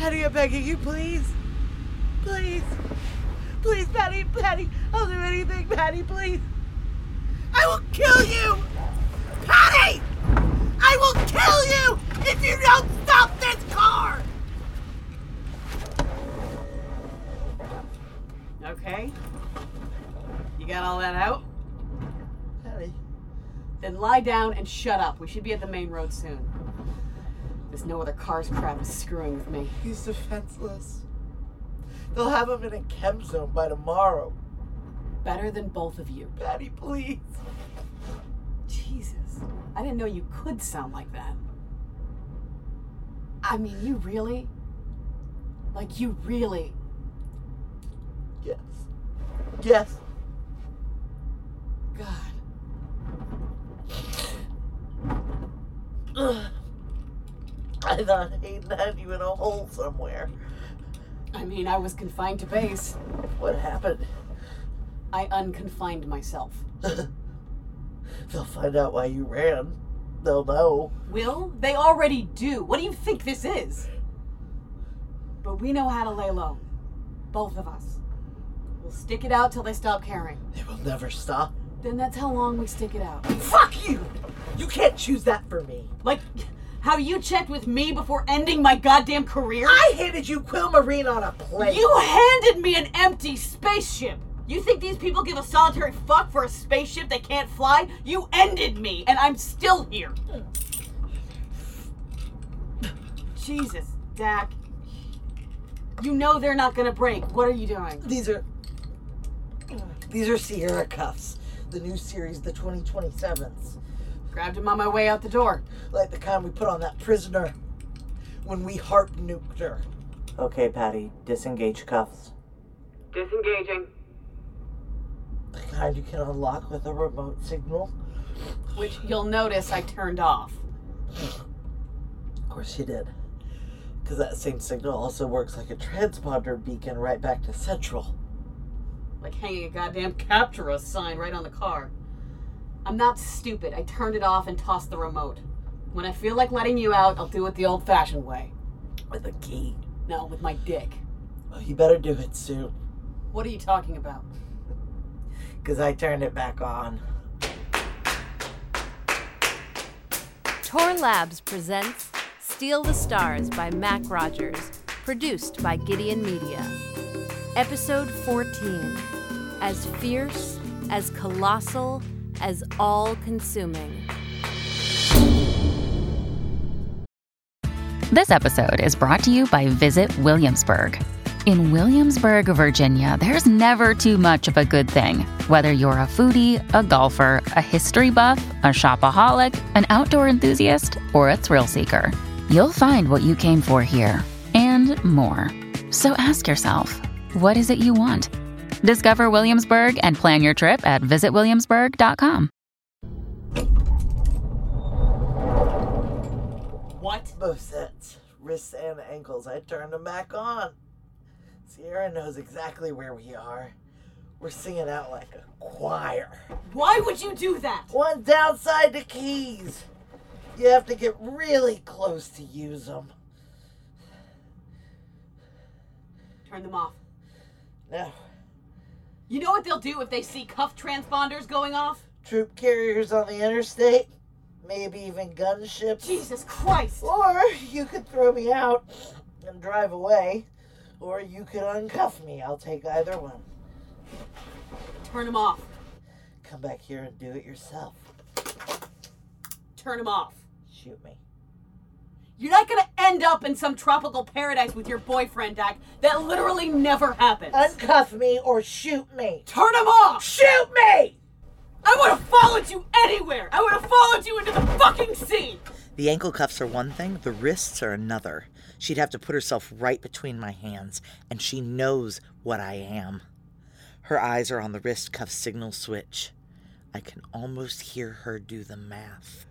Patty, I'm begging you, please. Please. Please, Patty, Patty. I'll do anything, Patty, please. I will kill you! Patty! I will kill you if you don't stop this car! Okay. You got all that out? Patty, Then lie down and shut up. We should be at the main road soon. There's no other cars crap is screwing with me. he's defenseless. They'll have him in a chem zone by tomorrow. Better than both of you. Patty, please. Jesus. I didn't know you could sound like that. I mean, you really? Like, you really? Yes. Yes. God. Ugh. I thought Hayden had you in a hole somewhere. I mean, I was confined to base. What happened? I unconfined myself. They'll find out why you ran. They'll know. Will? They already do. What do you think this is? But we know how to lay low. Both of us. We'll stick it out till they stop caring. They will never stop. Then that's how long we stick it out. Fuck you! You can't choose that for me. Like, how you checked with me before ending my goddamn career? I handed you Quill Marine on a plate. You handed me an empty spaceship! You think these people give a solitary fuck for a spaceship they can't fly? You ended me, and I'm still here! Jesus, Dak. You know they're not gonna break. What are you doing? These are. These are Sierra cuffs. The new series, the 2027s. Grabbed him on my way out the door. Like the kind we put on that prisoner when we harp nuked her. Okay, Patty, disengage cuffs. Disengaging. The kind you can unlock with a remote signal. Which you'll notice I turned off. Of course you did. Because that same signal also works like a transponder beacon right back to Central. Like hanging a goddamn capture us sign right on the car. I'm not stupid. I turned it off and tossed the remote. When I feel like letting you out, I'll do it the old fashioned way. With a key. No, with my dick. Oh, you better do it soon. What are you talking about? Because I turned it back on. Tor Labs presents Steal the Stars by Mac Rogers, produced by Gideon Media. Episode 14 As Fierce, as Colossal, as All Consuming. This episode is brought to you by Visit Williamsburg. In Williamsburg, Virginia, there's never too much of a good thing. Whether you're a foodie, a golfer, a history buff, a shopaholic, an outdoor enthusiast, or a thrill seeker, you'll find what you came for here and more. So ask yourself, what is it you want? Discover Williamsburg and plan your trip at visitwilliamsburg.com. What? Both sets, wrists and ankles. I turned them back on. Sierra knows exactly where we are. We're singing out like a choir. Why would you do that? One downside to keys. You have to get really close to use them. Turn them off. No. You know what they'll do if they see cuff transponders going off? Troop carriers on the interstate. Maybe even gunships. Jesus Christ! Or you could throw me out and drive away. Or you could uncuff me. I'll take either one. Turn them off. Come back here and do it yourself. Turn them off. Shoot me. You're not gonna end up in some tropical paradise with your boyfriend, Dak. That literally never happens. Uncuff me or shoot me. Turn them off! Shoot me! I would have followed you anywhere! I would have followed you into the fucking sea! The ankle cuffs are one thing, the wrists are another. She'd have to put herself right between my hands, and she knows what I am. Her eyes are on the wrist cuff signal switch. I can almost hear her do the math.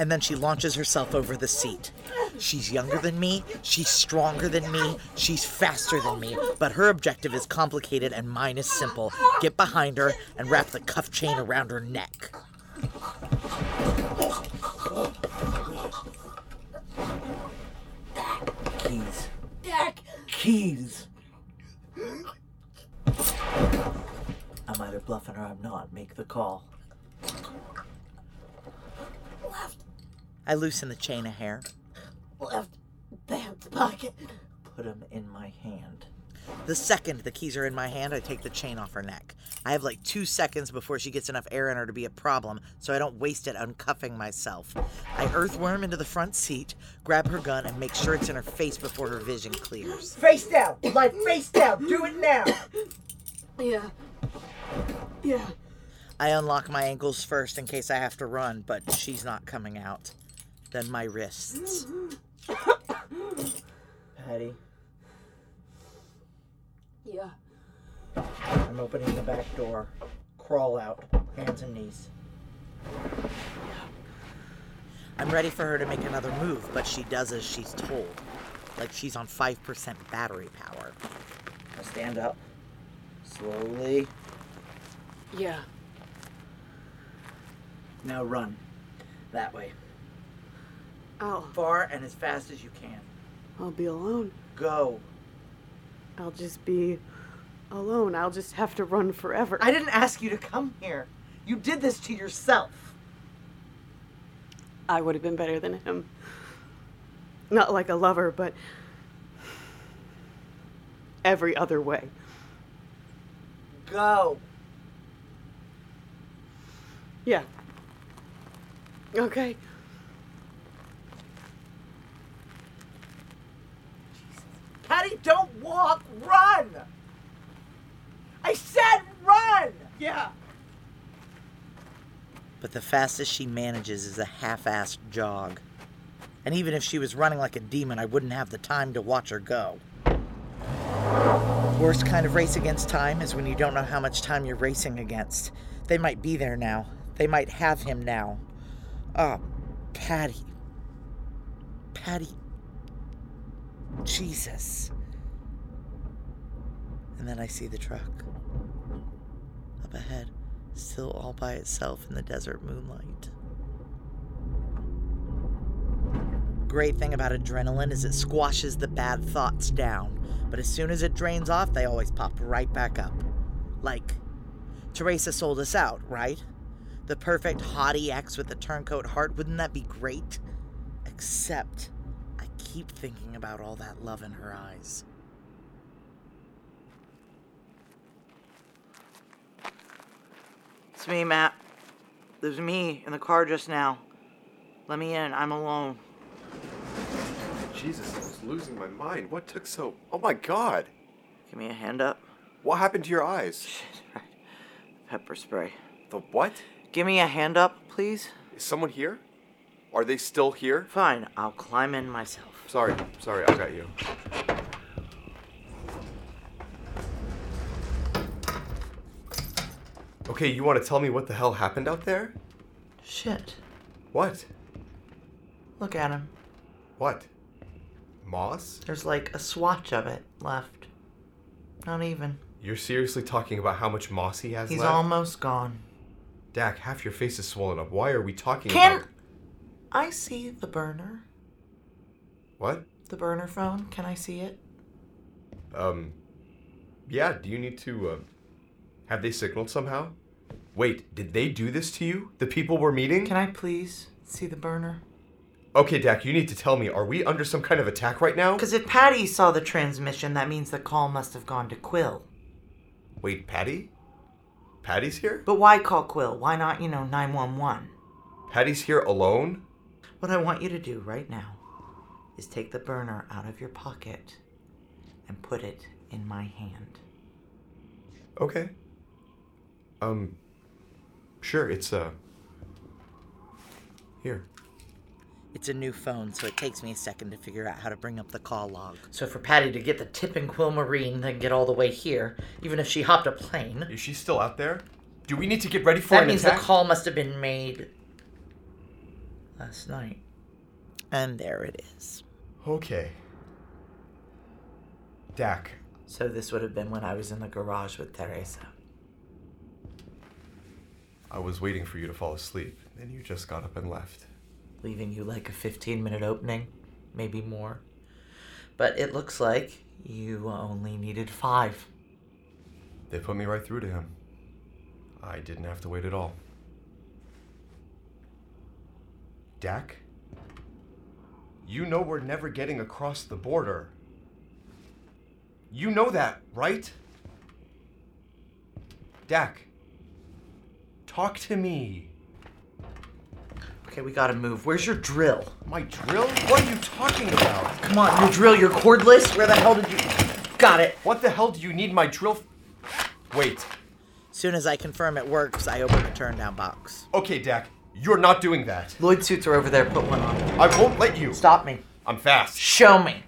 and then she launches herself over the seat. She's younger than me, she's stronger than me, she's faster than me, but her objective is complicated and mine is simple get behind her and wrap the cuff chain around her neck. Keys. Keys. I'm either bluffing or I'm not. Make the call. Left, I loosen the chain of hair. left pants pocket. Put them in my hand. The second the keys are in my hand, I take the chain off her neck. I have like two seconds before she gets enough air in her to be a problem, so I don't waste it uncuffing myself. I earthworm into the front seat, grab her gun, and make sure it's in her face before her vision clears. Face down! Like face down! Do it now! Yeah. Yeah. I unlock my ankles first in case I have to run, but she's not coming out. Then my wrists. Patty, Yeah. I'm opening the back door. Crawl out. Hands and knees. I'm ready for her to make another move, but she does as she's told. Like she's on 5% battery power. Now stand up. Slowly. Yeah. Now run. That way. I'll Far and as fast as you can. I'll be alone. Go. I'll just be alone. I'll just have to run forever. I didn't ask you to come here. You did this to yourself. I would have been better than him. Not like a lover, but every other way. Go. Yeah. Okay. Patty, don't walk. Run. I said run. Yeah. But the fastest she manages is a half assed jog. And even if she was running like a demon, I wouldn't have the time to watch her go. Worst kind of race against time is when you don't know how much time you're racing against. They might be there now. They might have him now. Oh, Patty. Patty. Jesus. And then I see the truck. Up ahead, still all by itself in the desert moonlight. Great thing about adrenaline is it squashes the bad thoughts down, but as soon as it drains off, they always pop right back up. Like, Teresa sold us out, right? The perfect haughty ex with a turncoat heart, wouldn't that be great? Except, keep thinking about all that love in her eyes. It's me, Matt. There's me in the car just now. Let me in. I'm alone. Jesus, I was losing my mind. What took so. Oh my god! Give me a hand up. What happened to your eyes? Right. Pepper spray. The what? Give me a hand up, please. Is someone here? Are they still here? Fine. I'll climb in myself. Sorry, sorry, I got you. Okay, you want to tell me what the hell happened out there? Shit. What? Look at him. What? Moss? There's like a swatch of it left. Not even. You're seriously talking about how much moss he has He's left? almost gone. Dak, half your face is swollen up. Why are we talking Can about. I see the burner? What? The burner phone? Can I see it? Um. Yeah, do you need to, uh. Have they signaled somehow? Wait, did they do this to you? The people we're meeting? Can I please see the burner? Okay, Dak, you need to tell me, are we under some kind of attack right now? Because if Patty saw the transmission, that means the call must have gone to Quill. Wait, Patty? Patty's here? But why call Quill? Why not, you know, 911? Patty's here alone? What I want you to do right now is take the burner out of your pocket and put it in my hand. Okay. Um. Sure, it's, uh. Here. It's a new phone, so it takes me a second to figure out how to bring up the call log. So for Patty to get the tip in Quill Marine, then get all the way here, even if she hopped a plane, Is she still out there? Do we need to get ready for that an means attack? the call must have been made last night. And there it is. Okay. Dak, So this would have been when I was in the garage with Teresa. I was waiting for you to fall asleep, and you just got up and left. leaving you like a 15 minute opening, maybe more. But it looks like You only needed five. They put me right through to him. I didn't have to wait at all. Dak? You know we're never getting across the border. You know that, right? Dak, talk to me. Okay, we gotta move. Where's your drill? My drill? What are you talking about? Come on, your drill, your cordless? Where the hell did you. Got it. What the hell do you need my drill? f- Wait. Soon as I confirm it works, I open the turn down box. Okay, Dak, you're not doing that. Lloyd suits are over there. Put one on. I won't let you. Stop me. I'm fast. Show me.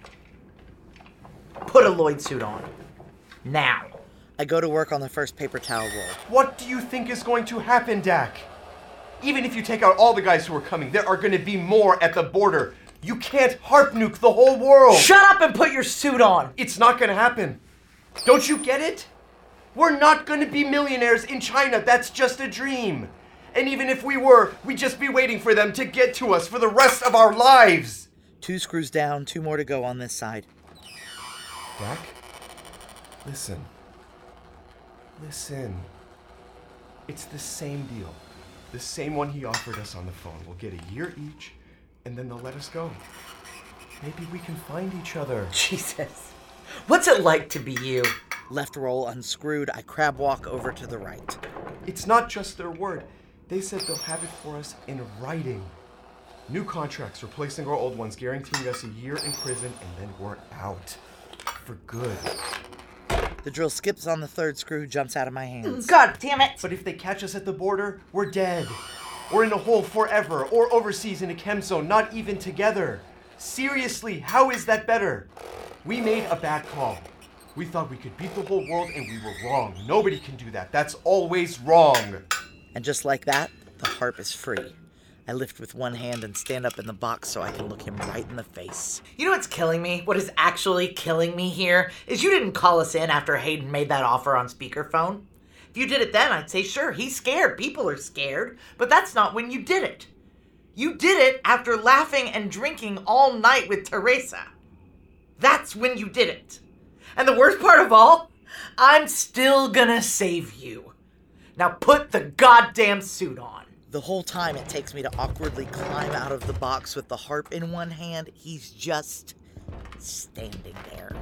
Put a Lloyd suit on. Now. I go to work on the first paper towel roll. What do you think is going to happen, Dak? Even if you take out all the guys who are coming, there are going to be more at the border. You can't harp nuke the whole world. Shut up and put your suit on. It's not going to happen. Don't you get it? We're not going to be millionaires in China. That's just a dream. And even if we were, we'd just be waiting for them to get to us for the rest of our lives. Two screws down, two more to go on this side. Dak, listen. Listen. It's the same deal. The same one he offered us on the phone. We'll get a year each, and then they'll let us go. Maybe we can find each other. Jesus. What's it like to be you? Left roll unscrewed, I crab walk over to the right. It's not just their word. They said they'll have it for us in writing. New contracts replacing our old ones, guaranteeing us a year in prison, and then we're out. For good. The drill skips on the third screw, jumps out of my hands. Mm, God damn it. But if they catch us at the border, we're dead. We're in a hole forever, or overseas in a chem zone, not even together. Seriously, how is that better? We made a bad call. We thought we could beat the whole world, and we were wrong. Nobody can do that. That's always wrong. And just like that, the harp is free. I lift with one hand and stand up in the box so I can look him right in the face. You know what's killing me? What is actually killing me here is you didn't call us in after Hayden made that offer on speakerphone. If you did it then, I'd say, sure, he's scared. People are scared. But that's not when you did it. You did it after laughing and drinking all night with Teresa. That's when you did it. And the worst part of all, I'm still gonna save you. Now put the goddamn suit on. The whole time it takes me to awkwardly climb out of the box with the harp in one hand, he's just standing there.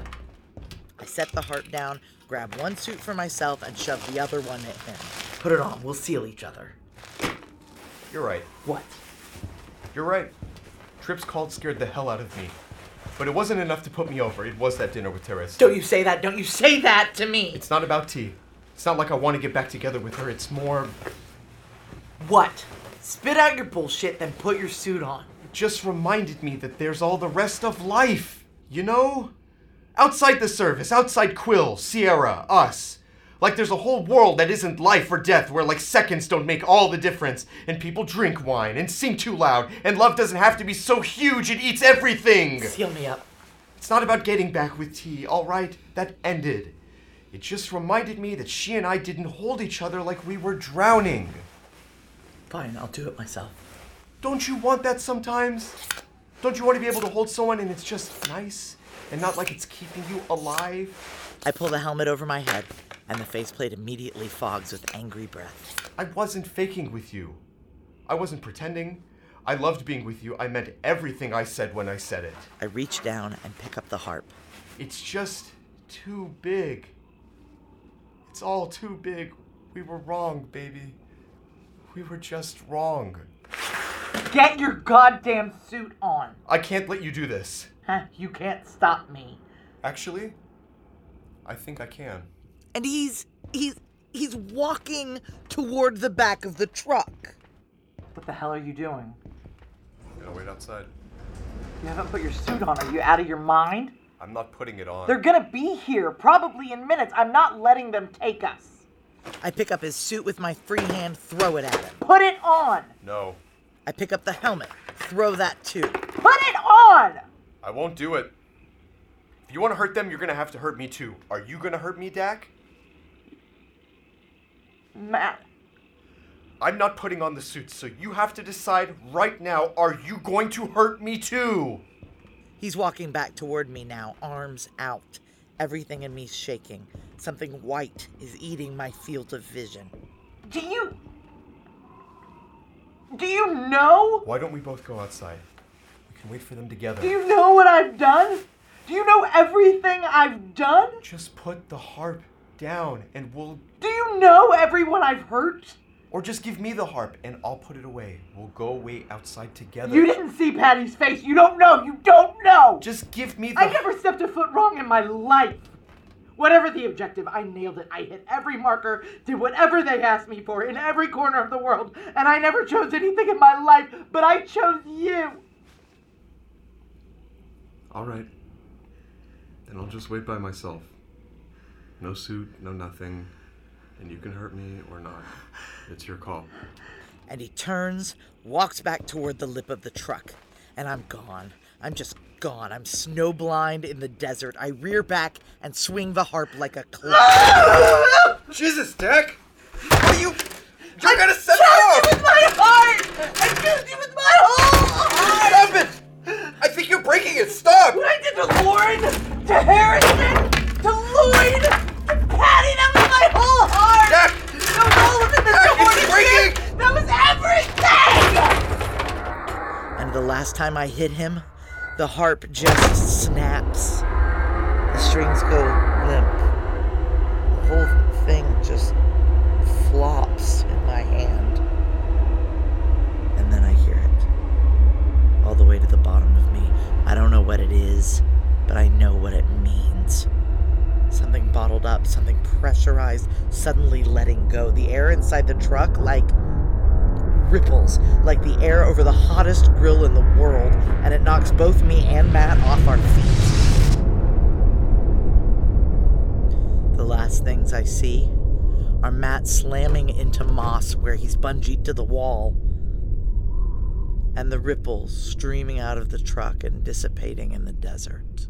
I set the harp down, grab one suit for myself, and shove the other one at him. Put it on. We'll seal each other. You're right. What? You're right. Trips called scared the hell out of me. But it wasn't enough to put me over. It was that dinner with Teresa. Don't you say that. Don't you say that to me. It's not about T. It's not like I want to get back together with her. It's more What? Spit out your bullshit, then put your suit on. It just reminded me that there's all the rest of life, you know? Outside the service, outside Quill, Sierra, us. Like there's a whole world that isn't life or death where like seconds don't make all the difference and people drink wine and sing too loud and love doesn't have to be so huge it eats everything. Seal me up. It's not about getting back with T, all right? That ended. It just reminded me that she and I didn't hold each other like we were drowning. Fine, I'll do it myself. Don't you want that sometimes? Don't you want to be able to hold someone and it's just nice and not like it's keeping you alive? I pull the helmet over my head, and the faceplate immediately fogs with angry breath. I wasn't faking with you. I wasn't pretending. I loved being with you. I meant everything I said when I said it. I reach down and pick up the harp. It's just too big. It's all too big. We were wrong, baby. We were just wrong. Get your goddamn suit on. I can't let you do this. Huh, you can't stop me. Actually, I think I can. And he's he's he's walking toward the back of the truck. What the hell are you doing? I'm gonna wait outside. You haven't put your suit on. Are you out of your mind? I'm not putting it on. They're gonna be here, probably in minutes. I'm not letting them take us. I pick up his suit with my free hand, throw it at him. Put it on! No, I pick up the helmet, throw that too. Put it on! I won't do it. If you want to hurt them, you're gonna have to hurt me too. Are you gonna hurt me, Dak? Matt, I'm not putting on the suit, so you have to decide right now are you going to hurt me too? He's walking back toward me now, arms out. Everything in me's shaking. Something white is eating my field of vision. Do you. Do you know? Why don't we both go outside? We can wait for them together. Do you know what I've done? Do you know everything I've done? Just put the harp down and we'll. Do you know everyone I've hurt? Or just give me the harp and I'll put it away. We'll go wait outside together. You didn't see Patty's face. You don't know. You don't know. Just give me the. I never stepped a foot wrong in my life. Whatever the objective, I nailed it. I hit every marker, did whatever they asked me for in every corner of the world, and I never chose anything in my life, but I chose you. All right. Then I'll just wait by myself. No suit, no nothing. And you can hurt me or not. It's your call. And he turns, walks back toward the lip of the truck, and I'm gone. I'm just gone. I'm snowblind in the desert. I rear back and swing the harp like a club. Jesus, Dak! What are you. You're gonna set Chose you with my heart! I chose you with my whole heart! Stop it! I think you're breaking it. Stop! What I did to Lauren, to Harrison, to Lloyd, Dak, it's supporting breaking! shit! That was everything! And the last time I hit him, the harp just snaps. The strings go limp. The whole thing just flops in my hand. And then I hear it. All the way to the bottom of me. I don't know what it is, but I know what it means. Something bottled up, something pressurized, suddenly letting go. The air inside the truck, like ripples like the air over the hottest grill in the world, and it knocks both me and Matt off our feet. The last things I see are Matt slamming into moss where he's bungeed to the wall, and the ripples streaming out of the truck and dissipating in the desert.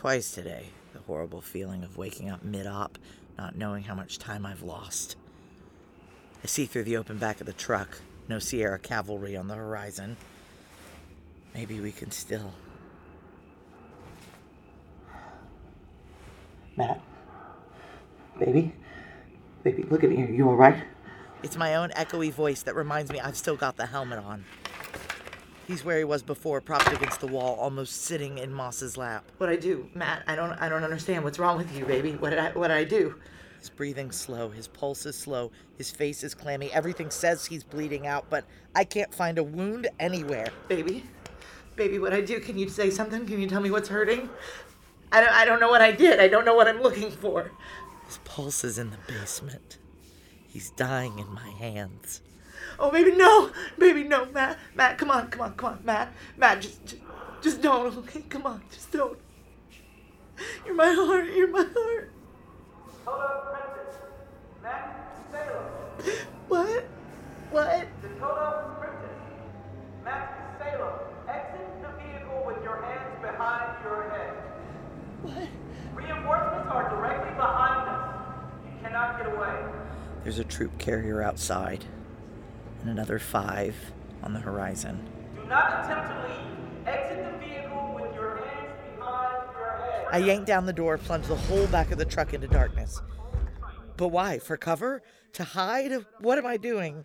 Twice today, the horrible feeling of waking up mid op, not knowing how much time I've lost. I see through the open back of the truck, no Sierra cavalry on the horizon. Maybe we can still. Matt. Baby. Baby, look at me. Are you alright? It's my own echoey voice that reminds me I've still got the helmet on. He's where he was before, propped against the wall, almost sitting in Moss's lap. What I do, Matt? I don't I don't understand. What's wrong with you, baby? What did I what did I do? His breathing slow, his pulse is slow, his face is clammy. Everything says he's bleeding out, but I can't find a wound anywhere. Baby? Baby, what I do? Can you say something? Can you tell me what's hurting? I don't I don't know what I did. I don't know what I'm looking for. His pulse is in the basement. He's dying in my hands. Oh, baby, no, baby, no, Matt, Matt, come on, come on, come on, Matt, Matt, just, just, just don't, okay, come on, just don't. You're my heart, you're my heart. Hello, Prentiss. Matt Salem. What? What? The Toto Princess. Matt Salem. Exit the vehicle with your hands behind your head. What? Reinforcements are directly behind us. You cannot get away. There's a troop carrier outside, and another five on the horizon. Do not attempt to leave. Exit the vehicle with your hands behind your head. I yank down the door, plunge the whole back of the truck into darkness. But why? For cover? To hide? What am I doing?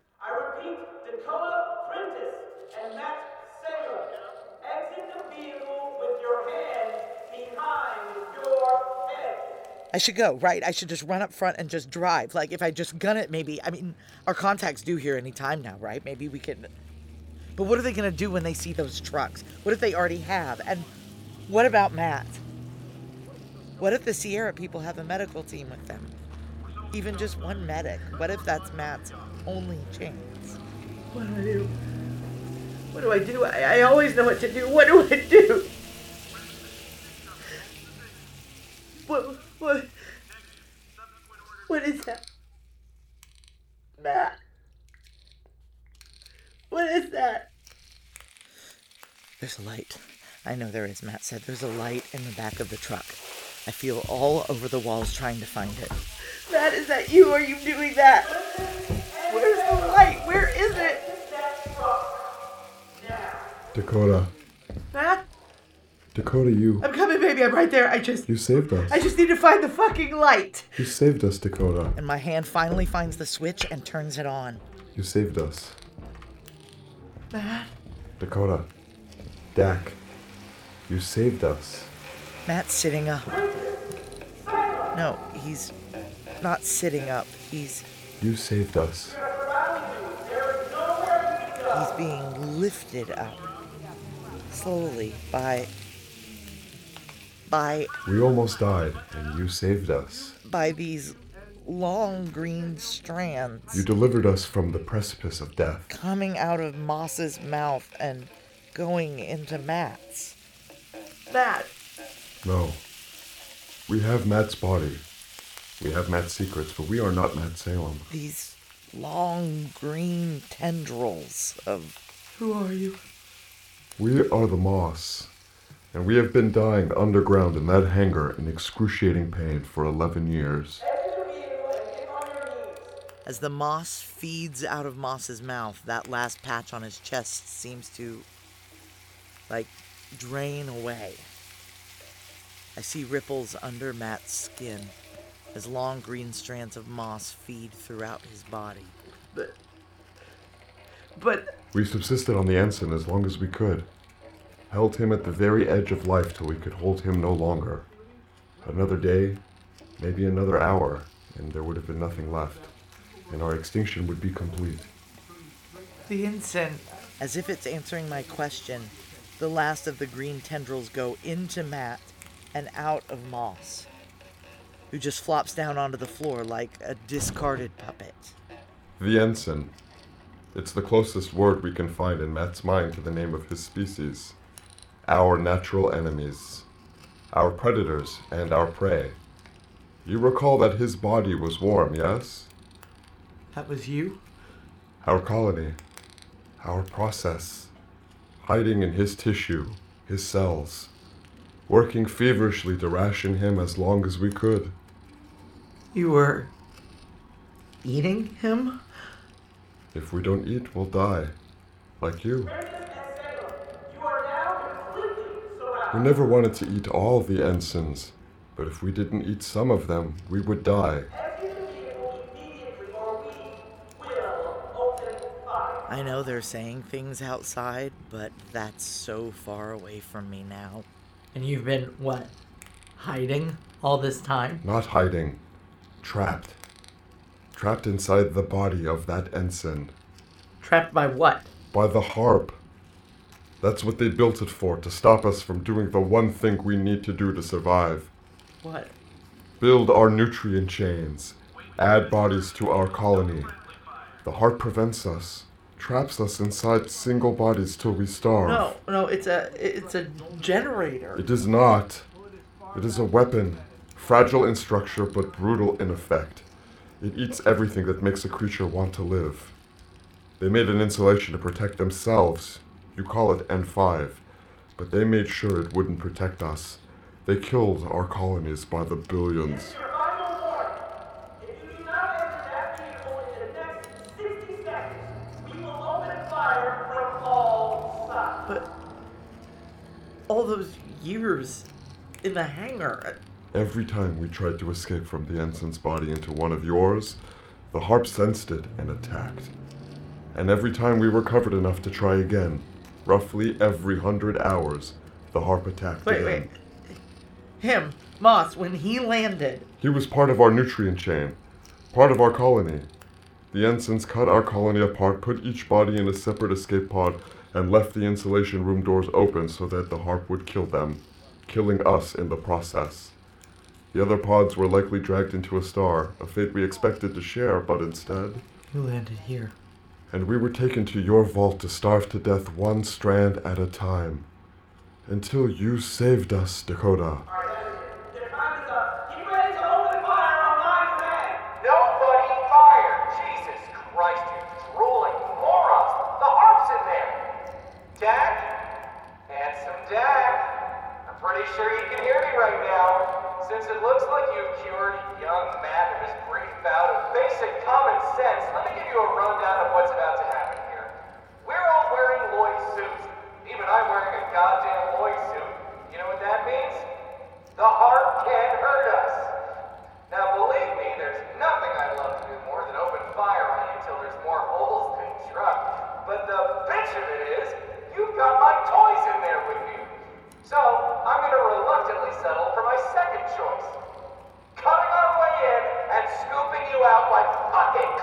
I should go, right? I should just run up front and just drive. Like, if I just gun it, maybe. I mean, our contacts due here any time now, right? Maybe we can. But what are they going to do when they see those trucks? What if they already have? And what about Matt? What if the Sierra people have a medical team with them? Even just one medic. What if that's Matt's only chance? What do I do? What do I do? I, I always know what to do. What do I do? What, what, what is that? Matt. What is that? There's a light. I know there is, Matt said. There's a light in the back of the truck. I feel all over the walls trying to find it. Matt, is that you? Are you doing that? Where's the light? Where is it? Dakota. Matt? Dakota, you. I'm coming, baby. I'm right there. I just. You saved us. I just need to find the fucking light. You saved us, Dakota. And my hand finally finds the switch and turns it on. You saved us. Matt? Dakota. Dak. You saved us. Matt's sitting up. No, he's not sitting up. He's You saved us. he's being lifted up slowly by by We almost died, and you saved us. by these long green strands You delivered us from the precipice of death. coming out of Moss's mouth and going into Matt's. Matt. No. We have Matt's body. We have Matt's secrets, but we are not Matt Salem. These long green tendrils of Who are you? We are the Moss, and we have been dying underground in that hangar in excruciating pain for 11 years. As the moss feeds out of Moss's mouth, that last patch on his chest seems to, like, drain away. I see ripples under Matt's skin as long green strands of moss feed throughout his body. But. But. We subsisted on the ensign as long as we could, held him at the very edge of life till we could hold him no longer. Another day, maybe another hour, and there would have been nothing left, and our extinction would be complete. The ensign. As if it's answering my question, the last of the green tendrils go into Matt and out of Moss, who just flops down onto the floor like a discarded puppet. The ensign. It's the closest word we can find in Matt's mind to the name of his species. Our natural enemies. Our predators and our prey. You recall that his body was warm, yes? That was you? Our colony. Our process. Hiding in his tissue, his cells. Working feverishly to ration him as long as we could. You were. eating him? If we don't eat, we'll die. Like you. We never wanted to eat all the ensigns, but if we didn't eat some of them, we would die. I know they're saying things outside, but that's so far away from me now. And you've been, what, hiding all this time? Not hiding. Trapped. Trapped inside the body of that ensign. Trapped by what? By the harp. That's what they built it for, to stop us from doing the one thing we need to do to survive. What? Build our nutrient chains. Add bodies to our colony. The harp prevents us, traps us inside single bodies till we starve. No, no, it's a it's a generator. It is not. It is a weapon, fragile in structure but brutal in effect. It eats everything that makes a creature want to live. They made an insulation to protect themselves. You call it N5, but they made sure it wouldn't protect us. They killed our colonies by the billions. But all those years in the hangar? Uh, every time we tried to escape from the ensign's body into one of yours, the harp sensed it and attacked. And every time we recovered enough to try again, roughly every hundred hours, the harp attacked Wait, again. wait. Him, Moss, when he landed. He was part of our nutrient chain, part of our colony. The ensigns cut our colony apart, put each body in a separate escape pod, and left the insulation room doors open so that the harp would kill them, killing us in the process. The other pods were likely dragged into a star, a fate we expected to share, but instead. You landed here. And we were taken to your vault to starve to death one strand at a time. Until you saved us, Dakota.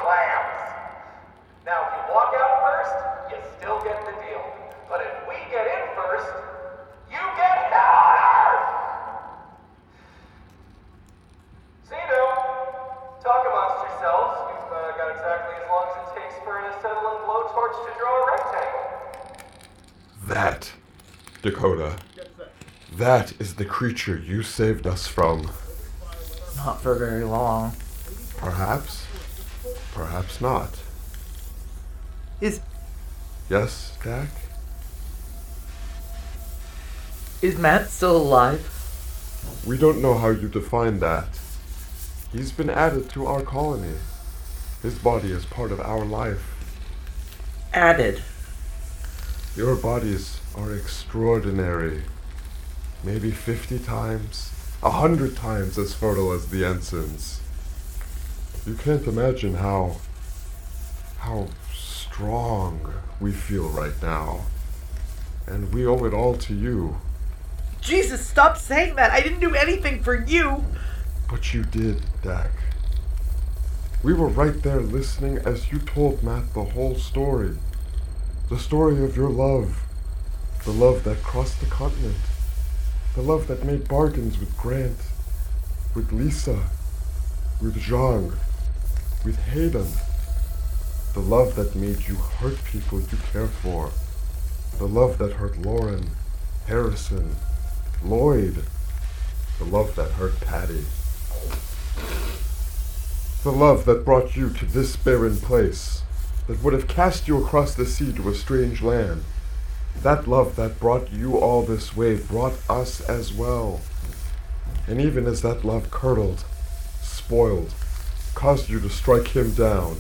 Clams. Now, if you walk out first, you still get the deal. But if we get in first, you get hell on earth! See you, Talk amongst yourselves. You've uh, got exactly as long as it takes for an acetylene blowtorch to draw a rectangle. That, Dakota. That is the creature you saved us from. Not for very long. Perhaps. Perhaps not. Is Yes, Dak? is Matt still alive? We don't know how you define that. He's been added to our colony. His body is part of our life. Added. Your bodies are extraordinary. Maybe 50 times, a hundred times as fertile as the ensign's. You can't imagine how. how strong we feel right now. And we owe it all to you. Jesus, stop saying that. I didn't do anything for you. But you did, Dak. We were right there listening as you told Matt the whole story. The story of your love. The love that crossed the continent. The love that made bargains with Grant, with Lisa, with Zhang, with Hayden. The love that made you hurt people you care for. The love that hurt Lauren, Harrison, Lloyd. The love that hurt Patty. The love that brought you to this barren place, that would have cast you across the sea to a strange land. That love that brought you all this way brought us as well. And even as that love curdled, spoiled, caused you to strike him down,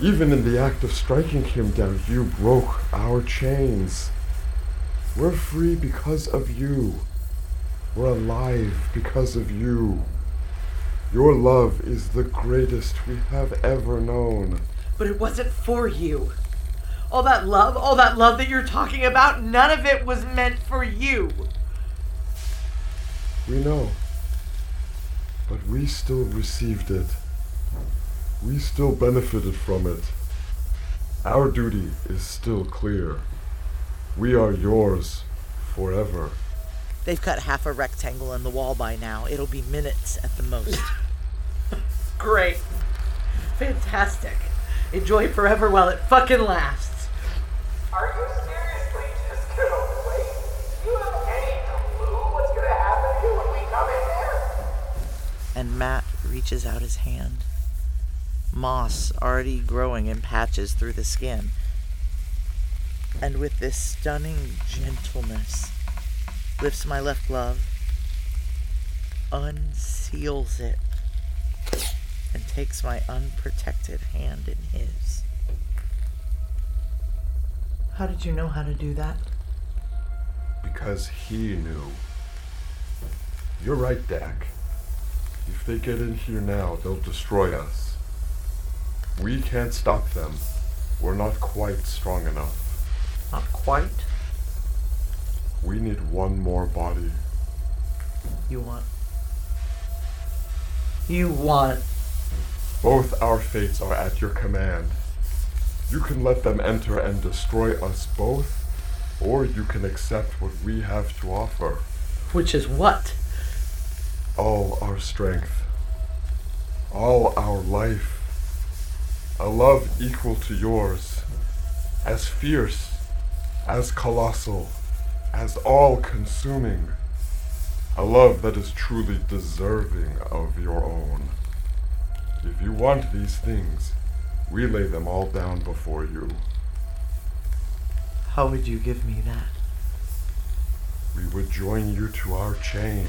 even in the act of striking him down, you broke our chains. We're free because of you. We're alive because of you. Your love is the greatest we have ever known. But it wasn't for you. All that love, all that love that you're talking about, none of it was meant for you. We know. But we still received it. We still benefited from it. Our duty is still clear. We are yours forever. They've cut half a rectangle in the wall by now. It'll be minutes at the most. Great. Fantastic. Enjoy forever while it fucking lasts. Are you seriously just gonna wait? Do you have any clue what's gonna happen to you when we come in there? And Matt reaches out his hand. Moss already growing in patches through the skin. And with this stunning gentleness, lifts my left glove, unseals it, and takes my unprotected hand in his. How did you know how to do that? Because he knew. You're right, Dak. If they get in here now, they'll destroy us. We can't stop them. We're not quite strong enough. Not quite. We need one more body. You want. You want. Both our fates are at your command. You can let them enter and destroy us both, or you can accept what we have to offer. Which is what? All our strength, all our life, a love equal to yours, as fierce, as colossal, as all consuming, a love that is truly deserving of your own. If you want these things, we lay them all down before you. How would you give me that? We would join you to our chain,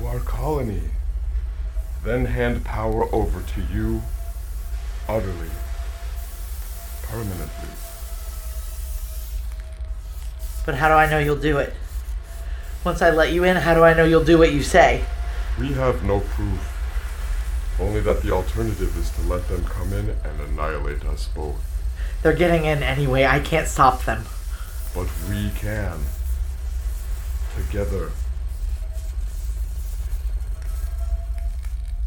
to our colony, then hand power over to you utterly, permanently. But how do I know you'll do it? Once I let you in, how do I know you'll do what you say? We have no proof, only that the alternative is to let them come in and annihilate us both. They're getting in anyway. I can't stop them. But we can. Together.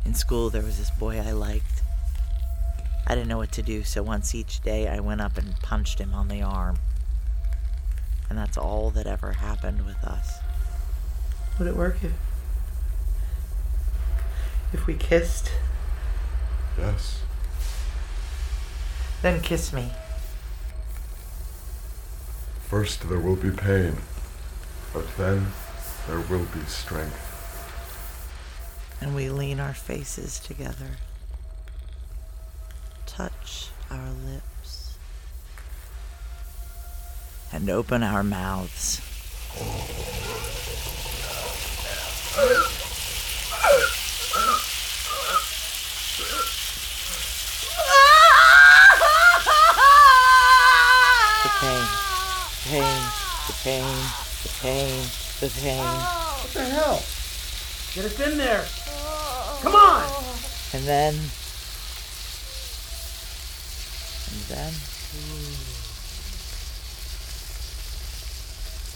In school, there was this boy I liked. I didn't know what to do, so once each day I went up and punched him on the arm. And that's all that ever happened with us. Would it work if. if we kissed? Yes. Then kiss me. First there will be pain, but then there will be strength. And we lean our faces together, touch our lips, and open our mouths. The pain, the pain, the pain, the pain, the pain. What the hell? Get us in there. Come on. And then. And then.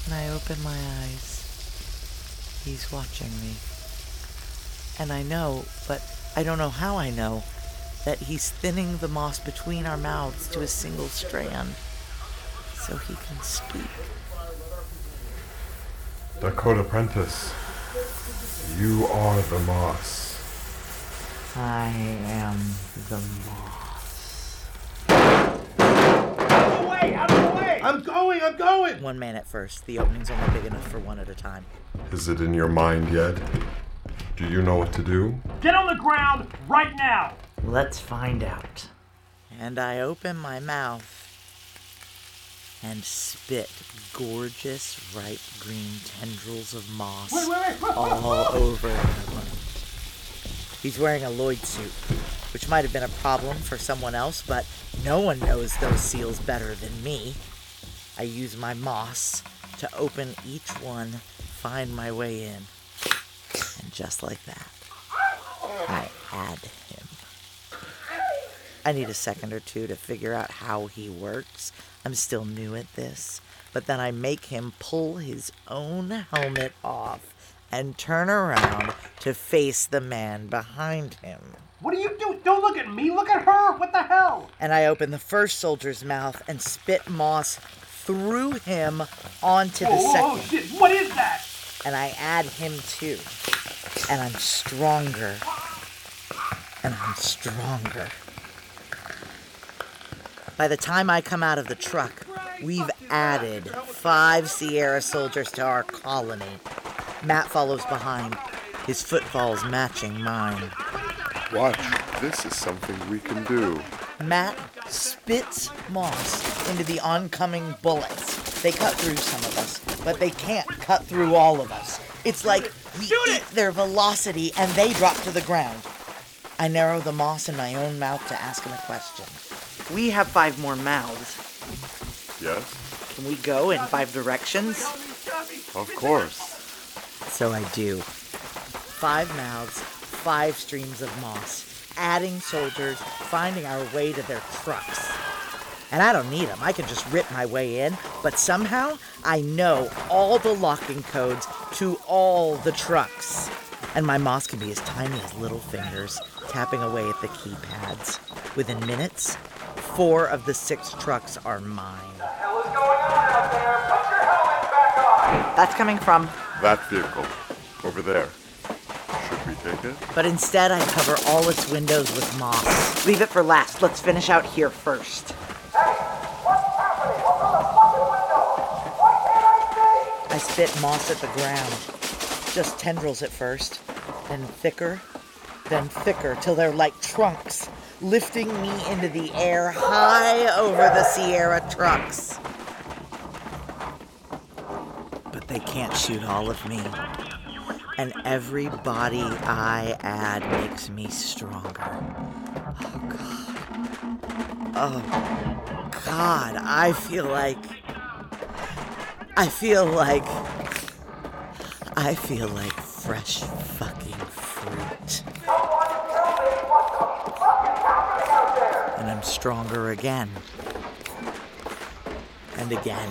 And I open my eyes, he's watching me. And I know, but I don't know how I know, that he's thinning the moss between our mouths to a single strand so he can speak. Dakota Prentiss, you are the moss. I am the moss. Out of the way! Out of the way! I'm going! I'm going! One man at first. The opening's only big enough for one at a time. Is it in your mind yet? Do you know what to do? Get on the ground right now! Let's find out. And I open my mouth and spit gorgeous ripe green tendrils of moss Wait, wait, wait. all over him. He's wearing a Lloyd suit, which might have been a problem for someone else, but no one knows those seals better than me. I use my moss to open each one, find my way in. And just like that, I add him. I need a second or two to figure out how he works. I'm still new at this. But then I make him pull his own helmet off and turn around to face the man behind him. What are you doing? Don't look at me, look at her! What the hell? And I open the first soldier's mouth and spit moss through him onto the Whoa, second. whoa, shit, what is that? and I add him too. And I'm stronger. And I'm stronger. By the time I come out of the truck, we've added five Sierra soldiers to our colony. Matt follows behind, his footfalls matching mine. Watch, this is something we can do. Matt spits moss into the oncoming bullets. They cut through some of us, but they can't cut through all of us. It's like we eat their velocity and they drop to the ground. I narrow the moss in my own mouth to ask him a question. We have five more mouths. Yes? Can we go in five directions? Of course. So I do. Five mouths, five streams of moss, adding soldiers, finding our way to their trucks. And I don't need them. I can just rip my way in, but somehow I know all the locking codes to all the trucks. And my moss can be as tiny as little fingers, tapping away at the keypads. Within minutes, four of the six trucks are mine. hell is going on out there? Put your helmets back on! That's coming from. That vehicle. Over there. Should we take it? But instead, I cover all its windows with moss. Leave it for last. Let's finish out here first. I see? I spit moss at the ground. Just tendrils at first, then thicker, then thicker, till they're like trunks, lifting me into the air high over the Sierra trucks. But they can't shoot all of me. And every body I add makes me stronger. Oh, God. Oh, God. I feel like. I feel like. I feel like fresh fucking fruit. And I'm stronger again. And again.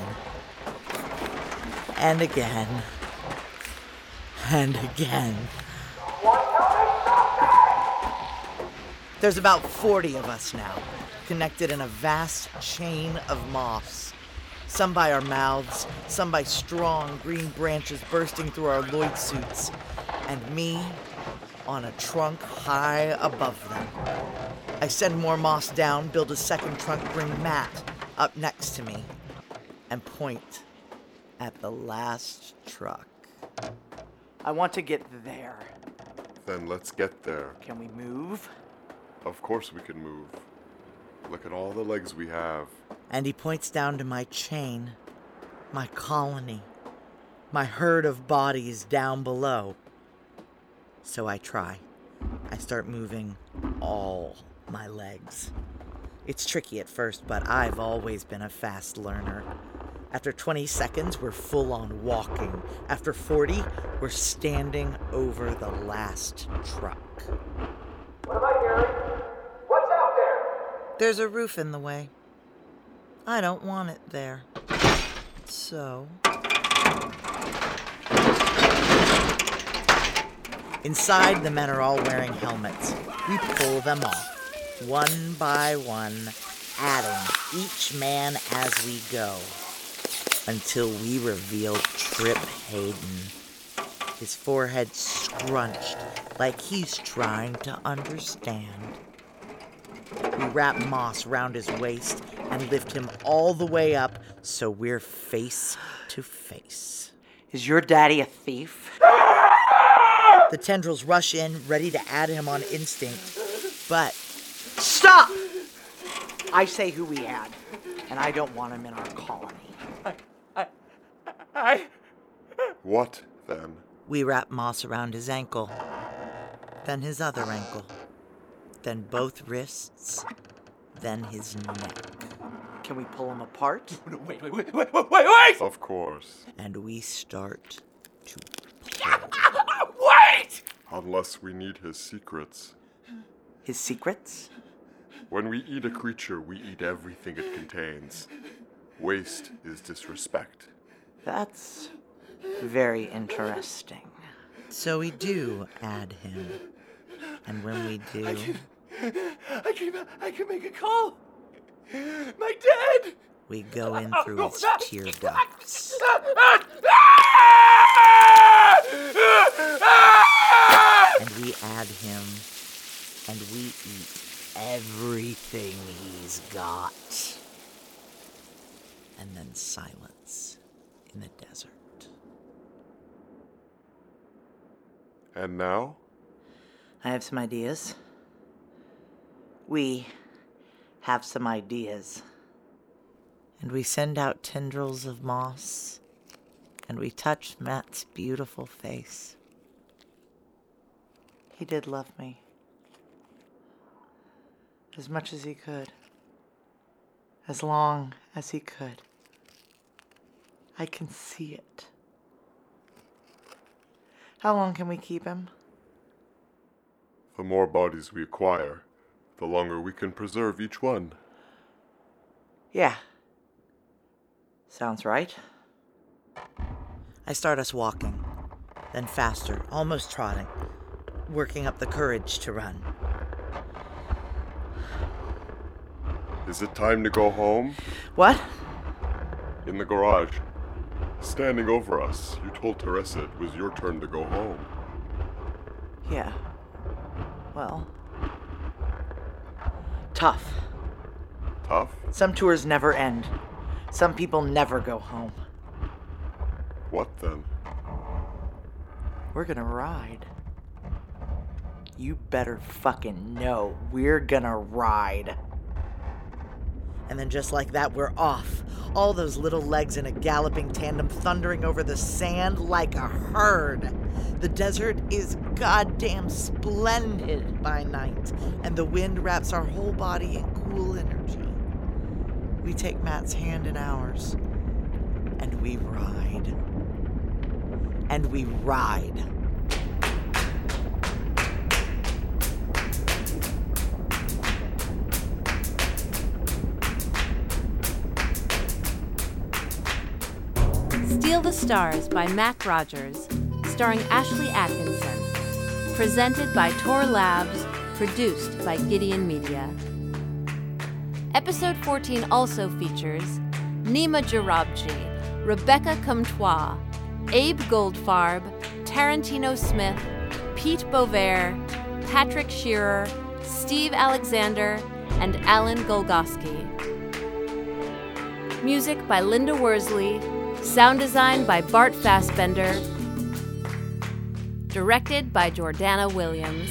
And again. And again. There's about 40 of us now, connected in a vast chain of moths. Some by our mouths, some by strong green branches bursting through our Lloyd suits, and me on a trunk high above them. I send more moss down, build a second trunk, bring Matt up next to me, and point at the last truck. I want to get there. Then let's get there. Can we move? Of course we can move. Look at all the legs we have. And he points down to my chain, my colony, my herd of bodies down below. So I try. I start moving all my legs. It's tricky at first, but I've always been a fast learner. After 20 seconds, we're full on walking. After 40, we're standing over the last truck. What am I hearing? What's out there? There's a roof in the way. I don't want it there. So. Inside, the men are all wearing helmets. We pull them off, one by one, adding each man as we go, until we reveal Trip Hayden. His forehead scrunched like he's trying to understand. We wrap moss round his waist and lift him all the way up so we're face to face. Is your daddy a thief? The tendrils rush in, ready to add him on instinct. But stop! I say who we add, and I don't want him in our colony. What then? We wrap moss around his ankle, then his other ankle, then both wrists, then his neck. Can we pull him apart? Wait, wait, wait, wait, wait, wait! Of course. And we start to Wait! Unless we need his secrets. His secrets? When we eat a creature, we eat everything it contains. Waste is disrespect. That's very interesting. So we do add him. And when we do, I can, I can make a call. My dad! we go ah, in ah, through his tear ah, ducts. And we add him, and we eat everything he's got. And then silence in the desert. And now? I have some ideas. We have some ideas. And we send out tendrils of moss, and we touch Matt's beautiful face. He did love me. As much as he could. As long as he could. I can see it. How long can we keep him? The more bodies we acquire, the longer we can preserve each one. Yeah. Sounds right. I start us walking, then faster, almost trotting, working up the courage to run. Is it time to go home? What? In the garage, standing over us, you told Teresa it was your turn to go home. Yeah. Well. Tough. Tough? Some tours never end. Some people never go home. What then? We're gonna ride. You better fucking know we're gonna ride. And then just like that, we're off. All those little legs in a galloping tandem thundering over the sand like a herd. The desert is goddamn splendid by night, and the wind wraps our whole body in cool energy. We take Matt's hand in ours, and we ride. And we ride. The Stars by Mac Rogers, starring Ashley Atkinson. Presented by Tor Labs, produced by Gideon Media. Episode 14 also features Neimah Djourabchi, Rebecca Comtois, Abe Goldfarb, Tarantino Smith, Pete Boisvert, Patrick Shearer, Steve Alexander, and Alan Golgoski. Music by Linda Worsley, sound design by Bart Fasbender, directed by Jordana Williams.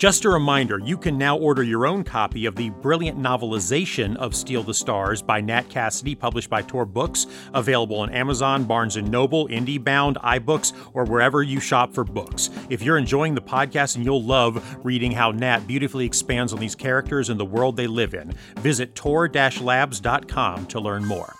Just a reminder, you can now order your own copy of the brilliant novelization of Steal the Stars by Nat Cassidy, published by Tor Books, available on Amazon, Barnes & Noble, IndieBound, iBooks, or wherever you shop for books. If you're enjoying the podcast and you'll love reading how Nat beautifully expands on these characters and the world they live in, visit tor-labs.com to learn more.